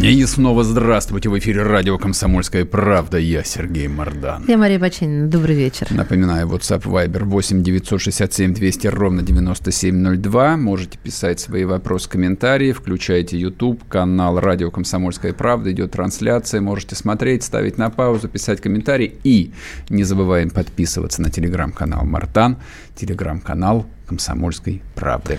И снова здравствуйте. В эфире радио «Комсомольская правда». Я Сергей Мордан. Я Мария Бачинина. Добрый вечер. Напоминаю, WhatsApp Viber 8 967 200 ровно 9702. Можете писать свои вопросы, комментарии. Включайте YouTube, канал «Радио Комсомольская правда». Идет трансляция. Можете смотреть, ставить на паузу, писать комментарии. И не забываем подписываться на телеграм-канал «Мартан», телеграм-канал комсомольской правды.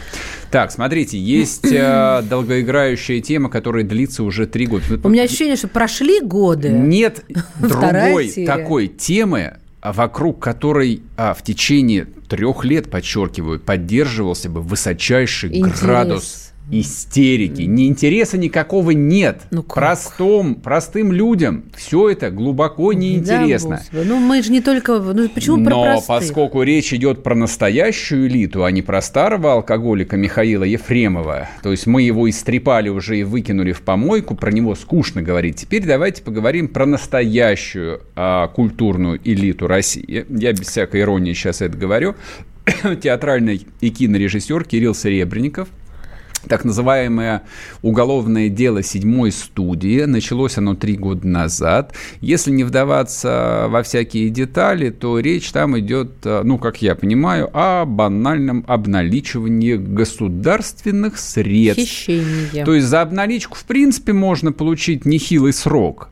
Так, смотрите, есть э, долгоиграющая тема, которая длится уже три года. У меня ощущение, что прошли годы. Нет другой такой темы, вокруг которой а, в течение трех лет, подчеркиваю, поддерживался бы высочайший Интерес. градус истерики, ни интереса никакого нет. Ну Простом, простым людям все это глубоко неинтересно. Да, ну мы же не только, ну почему Но про простых? поскольку речь идет про настоящую элиту, а не про старого алкоголика Михаила Ефремова, то есть мы его истрепали уже и выкинули в помойку, про него скучно говорить. Теперь давайте поговорим про настоящую а, культурную элиту России. Я без всякой иронии сейчас это говорю. Театральный и кинорежиссер Кирилл Серебренников – так называемое уголовное дело седьмой студии. Началось оно три года назад. Если не вдаваться во всякие детали, то речь там идет, э, ну, как я понимаю, о банальном обналичивании государственных средств. Хищение. То есть за обналичку, в принципе, можно получить нехилый срок.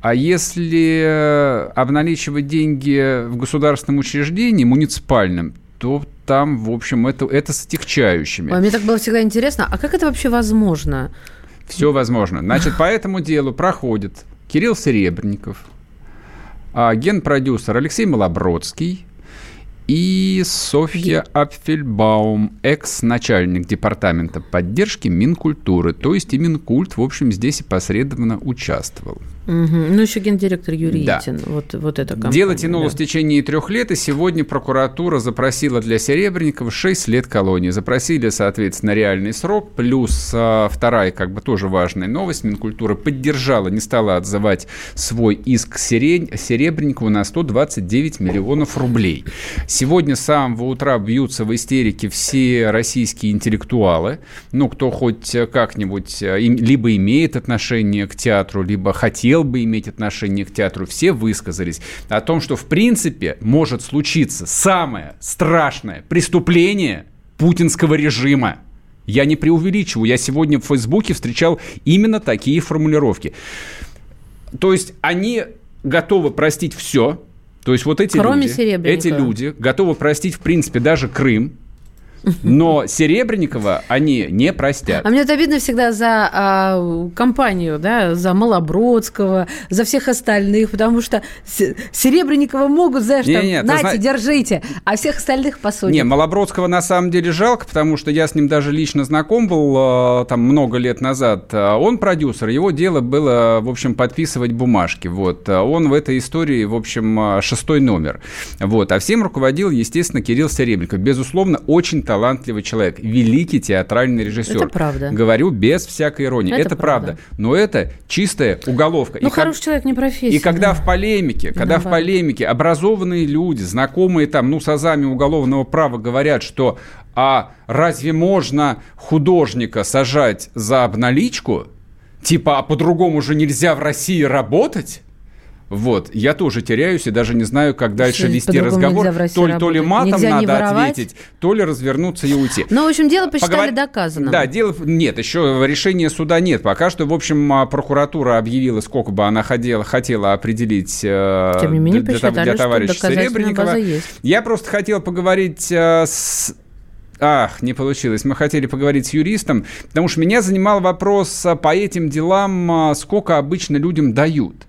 А если э, обналичивать деньги в государственном учреждении, муниципальном, то там, в общем, это, это с отягчающими. Ой, мне так было всегда интересно, а как это вообще возможно? Все возможно. Значит, по этому делу проходит Кирилл Серебренников, а генпродюсер Алексей Малобродский и Софья Апфельбаум, экс-начальник департамента поддержки Минкультуры. То есть и Минкульт, в общем, здесь и посредственно участвовал. Угу. Ну, еще гендиректор Юрий да. Итин. Вот, вот это компания, Дело тянулось да. в течение трех лет, и сегодня прокуратура запросила для Серебренникова 6 лет колонии. Запросили, соответственно, реальный срок, плюс а, вторая, как бы тоже важная новость, Минкультура поддержала, не стала отзывать свой иск Серебренникову на 129 миллионов рублей. Сегодня с самого утра бьются в истерике все российские интеллектуалы, ну, кто хоть как-нибудь а, либо имеет отношение к театру, либо хотел хотел бы иметь отношение к театру, все высказались о том, что в принципе может случиться самое страшное преступление путинского режима. Я не преувеличиваю, я сегодня в Фейсбуке встречал именно такие формулировки. То есть они готовы простить все, то есть вот эти Кроме люди, эти люди готовы простить, в принципе, даже Крым, но Серебренникова они не простят. А мне это обидно всегда за а, компанию, да, за Малобродского, за всех остальных, потому что Серебренникова могут, знаешь, не, там, не, нате, зна... держите, а всех остальных посудят. Не, Малобродского на самом деле жалко, потому что я с ним даже лично знаком был а, там много лет назад. А он продюсер, его дело было, в общем, подписывать бумажки. Вот. А он в этой истории, в общем, шестой номер. Вот. А всем руководил, естественно, Кирилл Серебренников. Безусловно, очень талантливый человек, великий театральный режиссер. Это правда. Говорю без всякой иронии. Это, это правда. правда. Но это чистая уголовка. Ну, и хороший как... человек не профессия. И когда да. в полемике, когда Виноват. в полемике образованные люди, знакомые там, ну, с азами уголовного права говорят, что а разве можно художника сажать за обналичку? Типа, а по-другому же нельзя в России работать? Вот, я тоже теряюсь и даже не знаю, как дальше Что, вести разговор. То ли, то ли матом нельзя надо ответить, то ли развернуться и уйти. Ну, в общем, дело посчитали Поговор... доказанным. Да, дело... Нет, еще решения суда нет. Пока что, в общем, а, прокуратура объявила, сколько бы она хотела, хотела определить э, Тем не менее, для, для товарища Серебренникова. Я просто хотел поговорить э, с Ах, не получилось. Мы хотели поговорить с юристом, потому что меня занимал вопрос а, по этим делам, сколько обычно людям дают.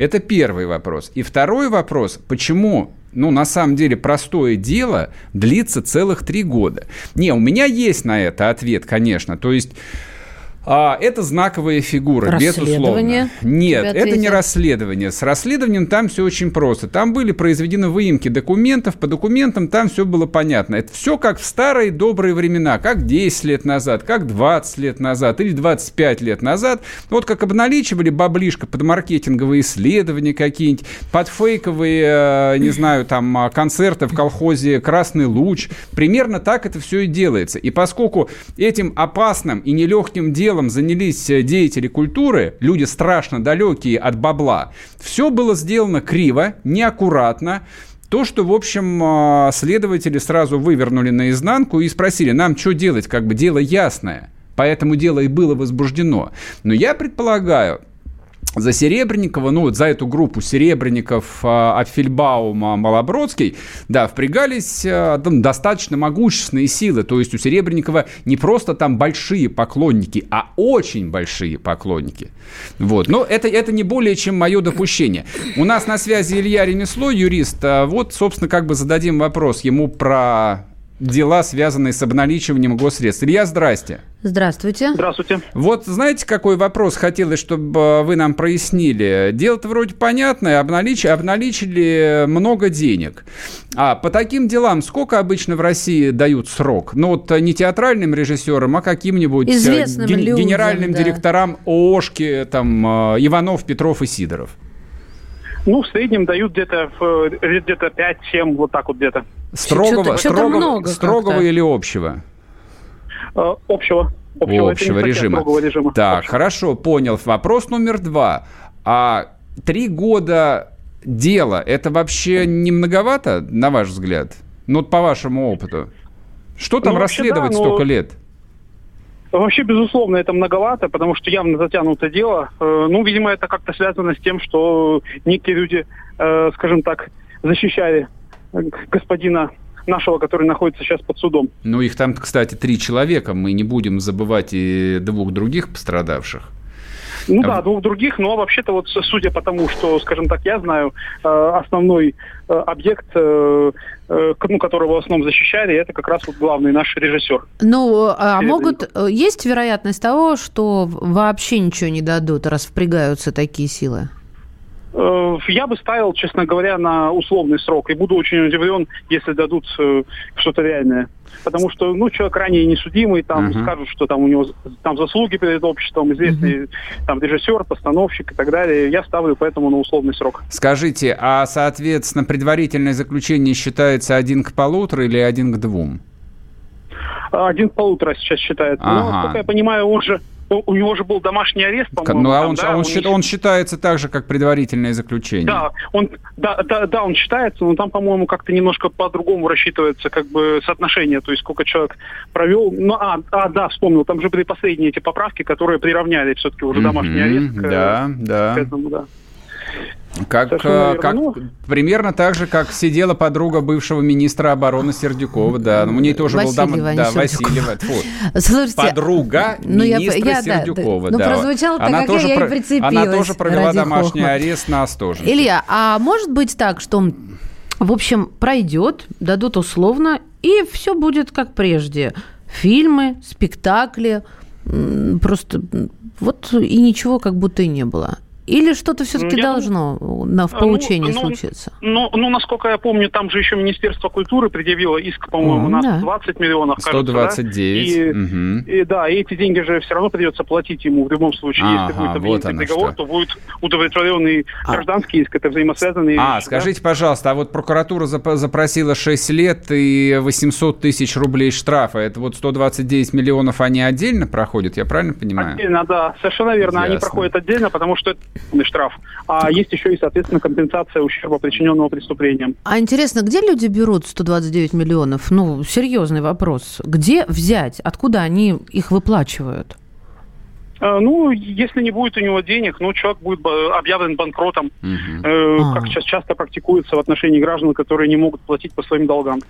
Это первый вопрос. И второй вопрос, почему ну, на самом деле, простое дело длится целых три года. Не, у меня есть на это ответ, конечно. То есть А, это знаковая фигура, безусловно. Нет, это не расследование. С расследованием там все очень просто. Там были произведены выемки документов, по документам там все было понятно. Это все как в старые добрые времена, как 10 лет назад, как 20 лет назад или 25 лет назад. Вот как обналичивали баблишко под маркетинговые исследования какие-нибудь, под фейковые, э, не знаю, там, а, концерты в колхозе «Красный луч». Примерно так это все и делается. И поскольку этим опасным и нелегким делом делом занялись э, деятели культуры, люди страшно далекие от бабла, все было сделано криво, неаккуратно, то, что, в общем, э, следователи сразу вывернули наизнанку и спросили, нам что делать, как бы дело ясное. Поэтому дело и было возбуждено. Но я предполагаю, за Серебренникова, ну вот за эту группу Серебренников, Апфельбаума, Малобродский, да, впрягались а, достаточно могущественные силы. То есть у Серебренникова не просто там большие поклонники, а очень большие поклонники. Вот. Но это, это не более чем мое допущение. У нас на связи Илья Ремесло, юрист. А вот, собственно, как бы зададим вопрос ему про дела, связанные с обналичиванием госсредств. Илья, здрасте. Здравствуйте. Здравствуйте. Вот знаете, какой вопрос хотелось, чтобы вы нам прояснили? Дело-то вроде понятное, обналичили, обналичили много денег. А по таким делам сколько обычно в России дают срок? Ну вот не театральным режиссерам, а каким-нибудь э, Известным ген- людям, генеральным да. директорам ООшки, там, э, Иванов, Петров и Сидоров. Ну, в среднем дают где-то где-то 5-7, вот так вот где-то. Строгого, что-то, что-то строгого, много строгого или общего? Э, общего. Общего, общего режима. режима. Так, общего. хорошо, понял. Вопрос номер два. А три года дела, это вообще не многовато, на ваш взгляд? Ну, по вашему опыту. Что там ну, расследовать да, но... столько лет? Вообще, безусловно, это многовато, потому что явно затянуто дело. Э, ну, видимо, это как-то связано с тем, что некие люди, э, скажем так, защищали господина нашего, который находится сейчас под судом. Ну, их там, кстати, три человека. Мы не будем забывать и двух других пострадавших. Ну да, двух других, но вообще-то вот судя по тому, что, скажем так, я знаю, э, основной э, объект, э, ну, которого в основном защищали, это как раз вот главный наш режиссер. Ну, а могут, есть вероятность того, что вообще ничего не дадут, раз впрягаются такие силы? Э, я бы ставил, честно говоря, на условный срок. И буду очень удивлен, если дадут э, что-то реальное. Потому что, ну, человек ранее несудимый, там uh-huh. скажут, что там у него там заслуги перед обществом, известный uh-huh. там режиссер, постановщик и так далее. Я ставлю поэтому на условный срок. Скажите, а, соответственно, предварительное заключение считается один к полутора или один к двум? Один к полутора сейчас считается. Ага. Но, насколько я понимаю, он же у него же был домашний арест, по-моему. Ну, а он, да, он, он, он считается так же, как предварительное заключение. Да, он, да, да, да, он считается, но там, по-моему, как-то немножко по-другому рассчитывается как бы соотношение, то есть сколько человек провел. Ну, а, а да, вспомнил, там же были последние эти поправки, которые приравняли все-таки уже домашний арест. Да, к, да. К этому, да. Как, э, как, ну, примерно так же, как сидела подруга бывшего министра обороны Сердюкова, да. Ну, у нее тоже Василий был дам, да, Васильева. Слушайте, подруга ну, министра я, Сердюкова, да. да. Ну, прозвучало так, она как тоже я про... и прицепилась. Она тоже провела домашний хохма. арест нас тоже. Илья, а может быть так, что, в общем, пройдет, дадут условно, и все будет как прежде. Фильмы, спектакли, просто вот и ничего как будто и не было. Или что-то все-таки я... должно на, в получении ну, случиться? Ну, ну, насколько я помню, там же еще Министерство культуры предъявило иск, по-моему, на да. 20 миллионов, 129. Кажется, да? И, угу. и, да, и эти деньги же все равно придется платить ему в любом случае. Ага, Если будет вот договор, что. то будет удовлетворенный а. гражданский иск, это взаимосвязанные А, вещи, скажите, да? пожалуйста, а вот прокуратура запросила 6 лет и 800 тысяч рублей штрафа. Это вот 129 миллионов они отдельно проходят, я правильно понимаю? Отдельно, да, совершенно верно. Ясно. Они проходят отдельно, потому что штраф. А есть еще и, соответственно, компенсация ущерба, причиненного преступлением. А интересно, где люди берут 129 миллионов? Ну, серьезный вопрос. Где взять? Откуда они их выплачивают? А, ну, если не будет у него денег, ну, человек будет объявлен банкротом, угу. э, а. как сейчас часто практикуется в отношении граждан, которые не могут платить по своим долгам.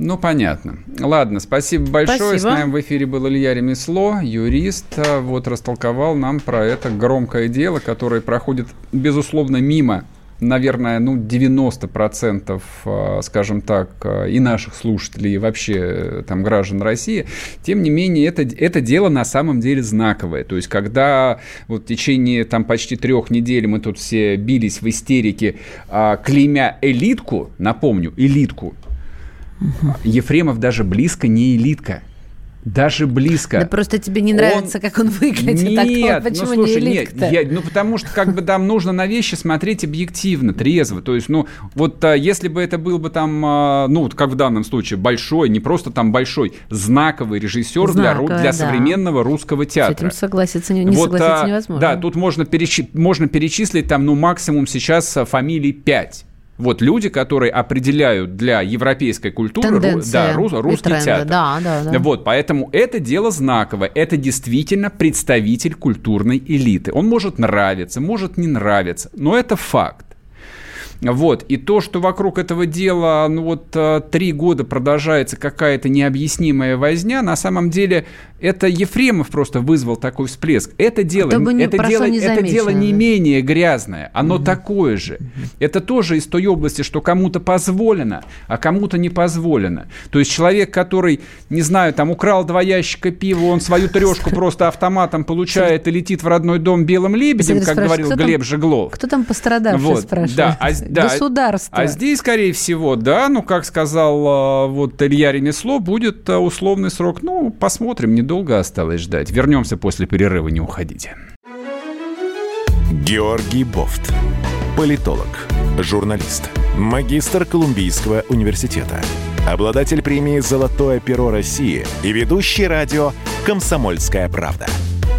Ну, понятно. Ладно, спасибо большое. Спасибо. С нами в эфире был Илья Ремесло, юрист. Вот растолковал нам про это громкое дело, которое проходит, безусловно, мимо наверное, ну, 90%, а, скажем так, а, и наших слушателей, и вообще э, там граждан России, тем не менее, это, это дело на самом деле знаковое. То есть, когда вот в течение там почти трех недель мы тут все бились в истерике, а, клеймя элитку, напомню, элитку, Ефремов даже близко не элитка. Даже близко. Да просто тебе не нравится, он... как он выглядит. Нет, так, почему ну слушай, не нет, я, ну потому что как бы там нужно на вещи смотреть объективно, трезво. То есть, ну вот а, если бы это был бы там, а, ну вот как в данном случае, большой, не просто там большой, знаковый режиссер Знаковый, для, для да. современного русского театра. С этим согласиться, не, не вот, согласиться невозможно. Да, тут можно, перечи, можно перечислить там, ну максимум сейчас фамилий 5 вот люди, которые определяют для европейской культуры да, рус, русский тренды, театр. Да, да, да. Вот, поэтому это дело знаковое. Это действительно представитель культурной элиты. Он может нравиться, может не нравиться, но это факт. Вот. И то, что вокруг этого дела, ну вот э, три года продолжается какая-то необъяснимая возня, на самом деле это Ефремов просто вызвал такой всплеск. Это дело, не, это дело, не это дело не менее грязное, оно угу. такое же. Угу. Это тоже из той области, что кому-то позволено, а кому-то не позволено. То есть человек, который, не знаю, там украл два ящика пива, он свою трешку просто автоматом получает и летит в родной дом белым лебедем, как говорил Глеб Жеглов. Кто там пострадавший, спрашивает? Да, а, да, Государство. А здесь, скорее всего, да, ну, как сказал а, вот Илья Ремесло, будет а, условный срок. Ну, посмотрим, не недолго осталось ждать. Вернемся после перерыва, не уходите. Георгий Бофт. Политолог, журналист, магистр Колумбийского университета, обладатель премии «Золотое перо России» и ведущий радио «Комсомольская правда».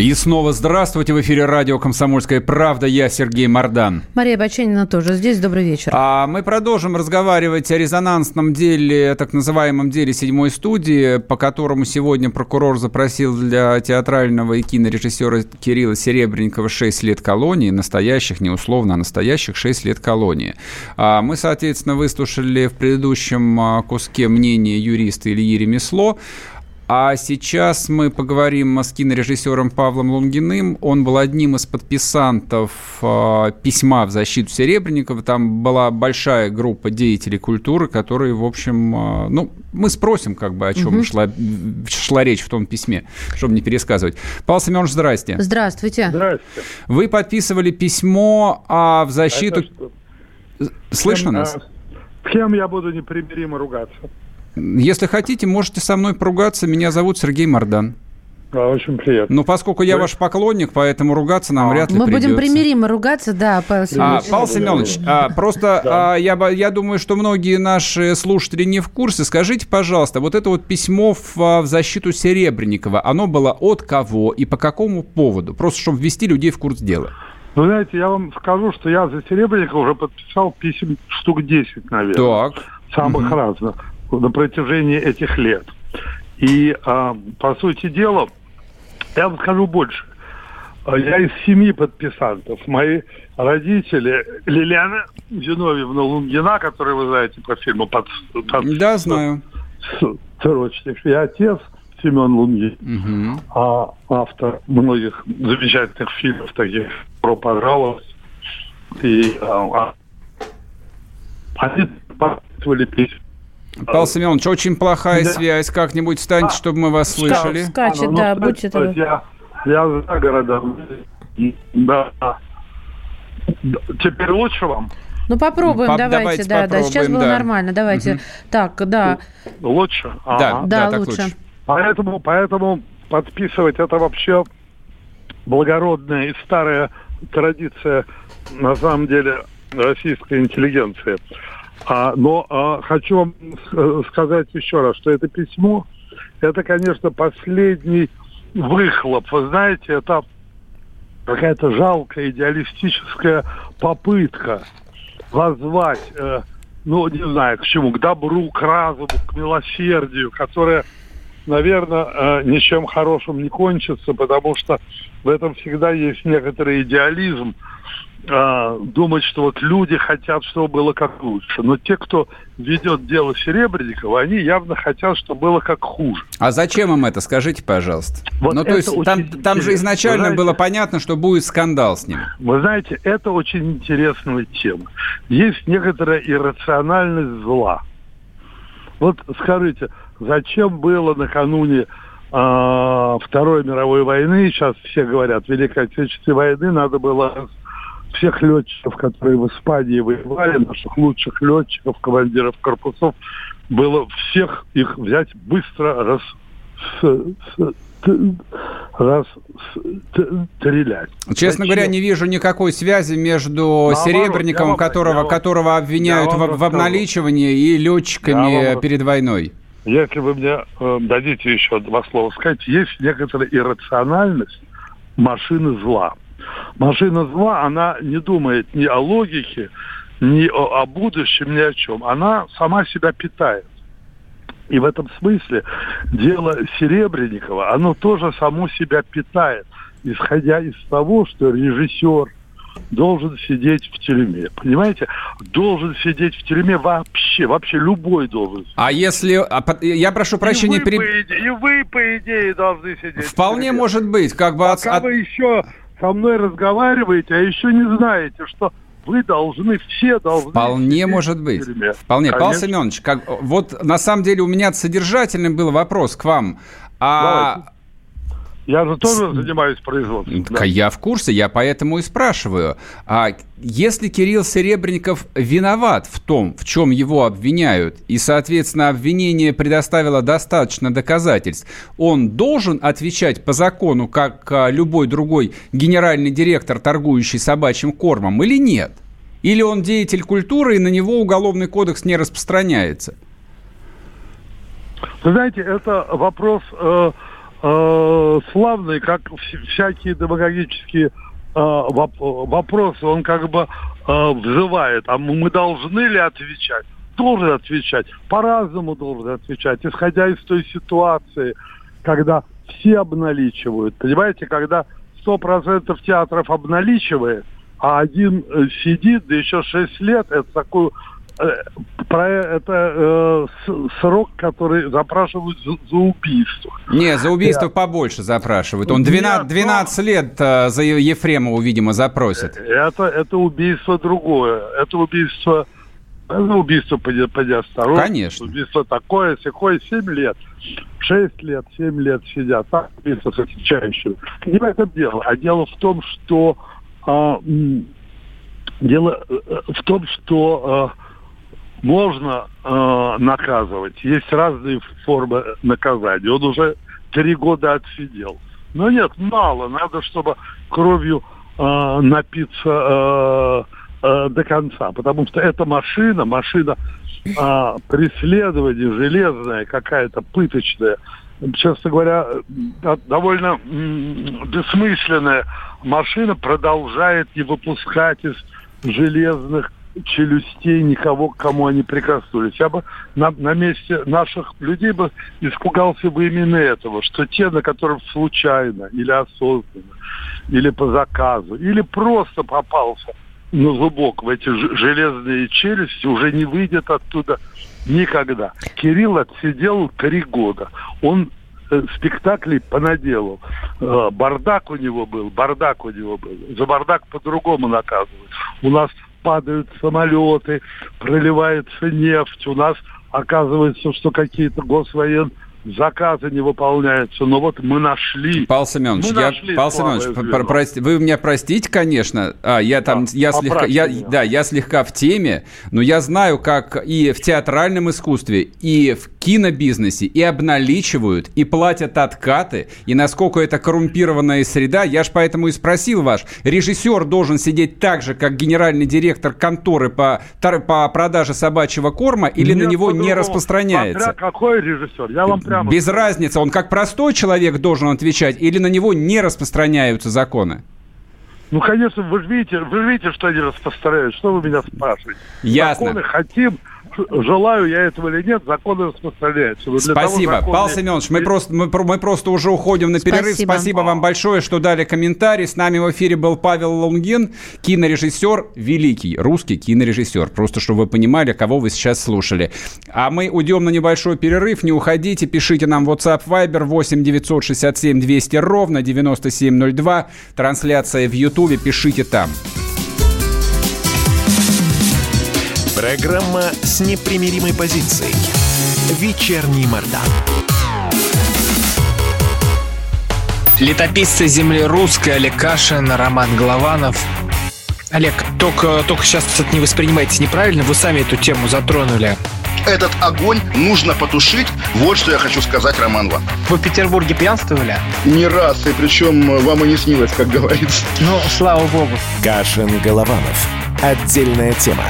И снова здравствуйте. В эфире радио «Комсомольская правда». Я Сергей Мордан. Мария Баченина тоже здесь. Добрый вечер. А мы продолжим разговаривать о резонансном деле, так называемом деле седьмой студии, по которому сегодня прокурор запросил для театрального и кинорежиссера Кирилла Серебренникова 6 лет колонии. Настоящих, не условно, а настоящих 6 лет колонии. А мы, соответственно, выслушали в предыдущем а, куске мнение юриста Ильи Ремесло. А сейчас мы поговорим с кинорежиссером Павлом Лунгиным. Он был одним из подписантов э, письма в защиту Серебренникова. Там была большая группа деятелей культуры, которые, в общем, э, ну, мы спросим, как бы, о чем угу. шла, шла речь в том письме, чтобы не пересказывать. Павел Семенович, здрасте. Здравствуйте. Здравствуйте. Вы подписывали письмо а, в защиту... Слышно нас? С кем я буду непримиримо ругаться? Если хотите, можете со мной поругаться. Меня зовут Сергей Мордан. А, очень приятно. Ну, поскольку я Вы... ваш поклонник, поэтому ругаться нам а. вряд ли Мы придется. будем примиримо ругаться, да, Павел Семенович. А, Павел Семенович, а, просто да. а, я, я думаю, что многие наши слушатели не в курсе. Скажите, пожалуйста, вот это вот письмо в, в защиту Серебренникова, оно было от кого и по какому поводу? Просто чтобы ввести людей в курс дела. Вы знаете, я вам скажу, что я за Серебренникова уже подписал писем штук 10, наверное. Так. Самых угу. разных на протяжении этих лет. И, а, по сути дела, я вам скажу больше. Я из семи подписантов. Мои родители, Лилиана Зиновьевна Лунгина, которую вы знаете по фильму «Под...», под да, знаю. Срочник, и отец Семен Лунгин, угу. а автор многих замечательных фильмов, таких про пожалуйста. И а, а они подписывали письма Павел Семенович, очень плохая да. связь. Как-нибудь встаньте, чтобы мы вас слышали. Скачет, а, ну, да, будьте это. Я, я за городом. Да. Теперь лучше вам? Ну, попробуем, Поп- давайте, давайте, да, попробуем, да. Сейчас было да. нормально, давайте. Угу. Так, да. Лучше? Да, да, да лучше. лучше. Поэтому, поэтому подписывать это вообще благородная и старая традиция, на самом деле, российской интеллигенции. А, но а, хочу вам сказать еще раз, что это письмо, это, конечно, последний выхлоп. Вы знаете, это какая-то жалкая идеалистическая попытка воззвать, э, ну, не знаю, к чему, к добру, к разуму, к милосердию, которое, наверное, э, ничем хорошим не кончится, потому что в этом всегда есть некоторый идеализм, э, думать, что вот люди хотят, чтобы было как лучше. Но те, кто ведет дело Серебренникова, они явно хотят, чтобы было как хуже. А зачем им это? Скажите, пожалуйста. Вот ну, то есть там, там же изначально знаете, было понятно, что будет скандал с ним. Вы знаете, это очень интересная тема. Есть некоторая иррациональность зла. Вот скажите, зачем было накануне э, Второй мировой войны, сейчас все говорят, Великой Отечественной войны, надо было всех летчиков, которые в Испании воевали, наших лучших летчиков, командиров корпусов, было всех их взять быстро раз раз стрелять. Честно Зачем? говоря, не вижу никакой связи между наоборот, Серебренниковым, вам, которого, которого обвиняют в, в обналичивании, и летчиками вам, перед войной. Если вы мне э, дадите еще два слова сказать, есть некоторая иррациональность машины зла. Машина зла, она не думает ни о логике, ни о, о будущем, ни о чем. Она сама себя питает. И в этом смысле дело Серебренникова, оно тоже само себя питает, исходя из того, что режиссер должен сидеть в тюрьме. Понимаете? Должен сидеть в тюрьме вообще. Вообще любой должен. А если... А, я прошу прощения... И вы, переб... по идее, и вы, по идее, должны сидеть Вполне может быть. Как бы Пока от... вы еще со мной разговариваете, а еще не знаете, что вы должны, все должны... Вполне может быть. Вполне. Конечно. Павел Семенович, как, вот на самом деле у меня содержательный был вопрос к вам. А Давайте. Я же тоже занимаюсь производством. Да. Я в курсе, я поэтому и спрашиваю. А если Кирилл Серебренников виноват в том, в чем его обвиняют, и, соответственно, обвинение предоставило достаточно доказательств, он должен отвечать по закону, как а, любой другой генеральный директор, торгующий собачьим кормом, или нет? Или он деятель культуры, и на него уголовный кодекс не распространяется? Вы знаете, это вопрос... Э э, славный, как всякие демагогические э, вопросы, он как бы э, взывает, а мы должны ли отвечать? Должен отвечать, по-разному должен отвечать, исходя из той ситуации, когда все обналичивают. Понимаете, когда 100% театров обналичивает, а один э, сидит, да еще 6 лет, это такую про это э, срок, который запрашивают за, за убийство. Не, за убийство yeah. побольше запрашивают. Он 12, 12 Нет, лет э, за Ефремову, видимо, запросит. Это, это убийство другое. Это убийство... Это убийство по, по неосторожности. Конечно. Убийство такое, секое, 7 лет. 6 лет, 7 лет сидят. Так убийство с отвечающим. Не в этом дело. А дело в том, что... А, дело э, в том, что... А, можно э, наказывать. Есть разные формы наказания. Он уже три года отсидел. Но нет, мало. Надо, чтобы кровью э, напиться э, э, до конца. Потому что эта машина, машина э, преследования железная, какая-то пыточная, честно говоря, довольно бессмысленная машина продолжает не выпускать из железных челюстей никого, к кому они прикоснулись. Я бы на, на месте наших людей бы испугался бы именно этого, что те, на которых случайно или осознанно, или по заказу, или просто попался на зубок в эти железные челюсти, уже не выйдет оттуда никогда. Кирилл отсидел три года. Он э, спектаклей понаделал. Э, бардак у него был, бардак у него был. За бардак по-другому наказывают. У нас падают самолеты, проливается нефть. У нас оказывается, что какие-то госвоен заказы не выполняются. Но вот мы нашли. Павел Семенович, мы я, нашли, Павел Семенович, прости, вы меня простите, конечно. А, я там, да, я слегка, я, да, я слегка в теме, но я знаю, как и в театральном искусстве, и в кинобизнесе, и обналичивают, и платят откаты, и насколько это коррумпированная среда. Я ж поэтому и спросил ваш, режиссер должен сидеть так же, как генеральный директор конторы по, по продаже собачьего корма, или Нет, на него не распространяется? Смотря какой режиссер, я вам прямо... Без разницы, он как простой человек должен отвечать, или на него не распространяются законы? Ну, конечно, вы же видите, вы же видите, что они распространяют. Что вы меня спрашиваете? Ясно. Законы хотим, желаю я этого или нет, законы распространяются. Спасибо. Законы... Павел Семенович, мы просто, мы, мы просто уже уходим на перерыв. Спасибо. Спасибо вам большое, что дали комментарий. С нами в эфире был Павел Лунгин, кинорежиссер, великий русский кинорежиссер. Просто, чтобы вы понимали, кого вы сейчас слушали. А мы уйдем на небольшой перерыв. Не уходите, пишите нам WhatsApp Viber 8 967 200 ровно 9702. Трансляция в Ютубе, пишите там. Программа с непримиримой позицией. Вечерний Мордан. Летописцы земли русской Олег Кашин, Роман Голованов. Олег, только, только сейчас это не воспринимайте неправильно, вы сами эту тему затронули. Этот огонь нужно потушить. Вот что я хочу сказать, Роман вам. Вы в Петербурге пьянствовали? Не раз, и причем вам и не снилось, как говорится. Ну, слава богу. Кашин Голованов. Отдельная тема.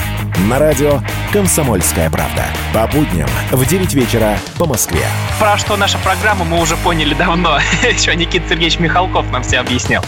На радио «Комсомольская правда». По будням в 9 вечера по Москве. Про что наша программа мы уже поняли давно. Еще Никита Сергеевич Михалков нам все объяснял.